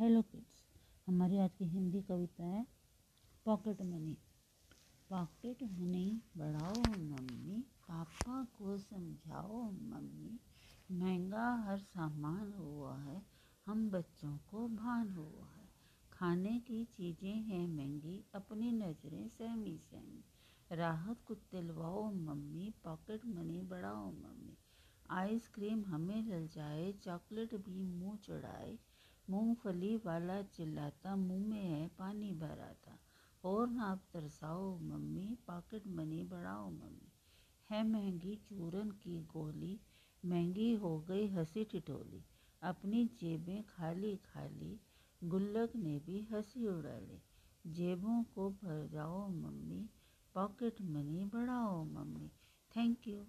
Hello kids हमारी आज की हिंदी कविता है पॉकेट मनी पॉकेट मनी बढ़ाओ मम्मी, पापा को समझाओ मम्मी, महँगा हर सामान हुआ है, हम बच्चों को भान हुआ है। खाने की चीज़ें हैं महँगी, अपनी नज़रें सहमी सहमी। राहत कुछ दिलवाओ मम्मी पॉकेट मनी बढ़ाओ मम्मी। आइसक्रीम हमें लल जाए चॉकलेट भी मुँह चढ़ाए। मूंगफली वाला चिल्लाता मुँह में है, पानी भरा था और ना आप तरसाओ, मम्मी, पॉकेट मनी बढ़ाओ, मम्मी। है महँगी चूरन की गोली, महँगी हो गई हँसी ठिठोली। अपनी जेबें खाली खाली, गुल्लक ने भी हँसी उड़ा ली जेबों को भर जाओ, मम्मी, पॉकेट मनी बढ़ाओ, मम्मी। Thank you.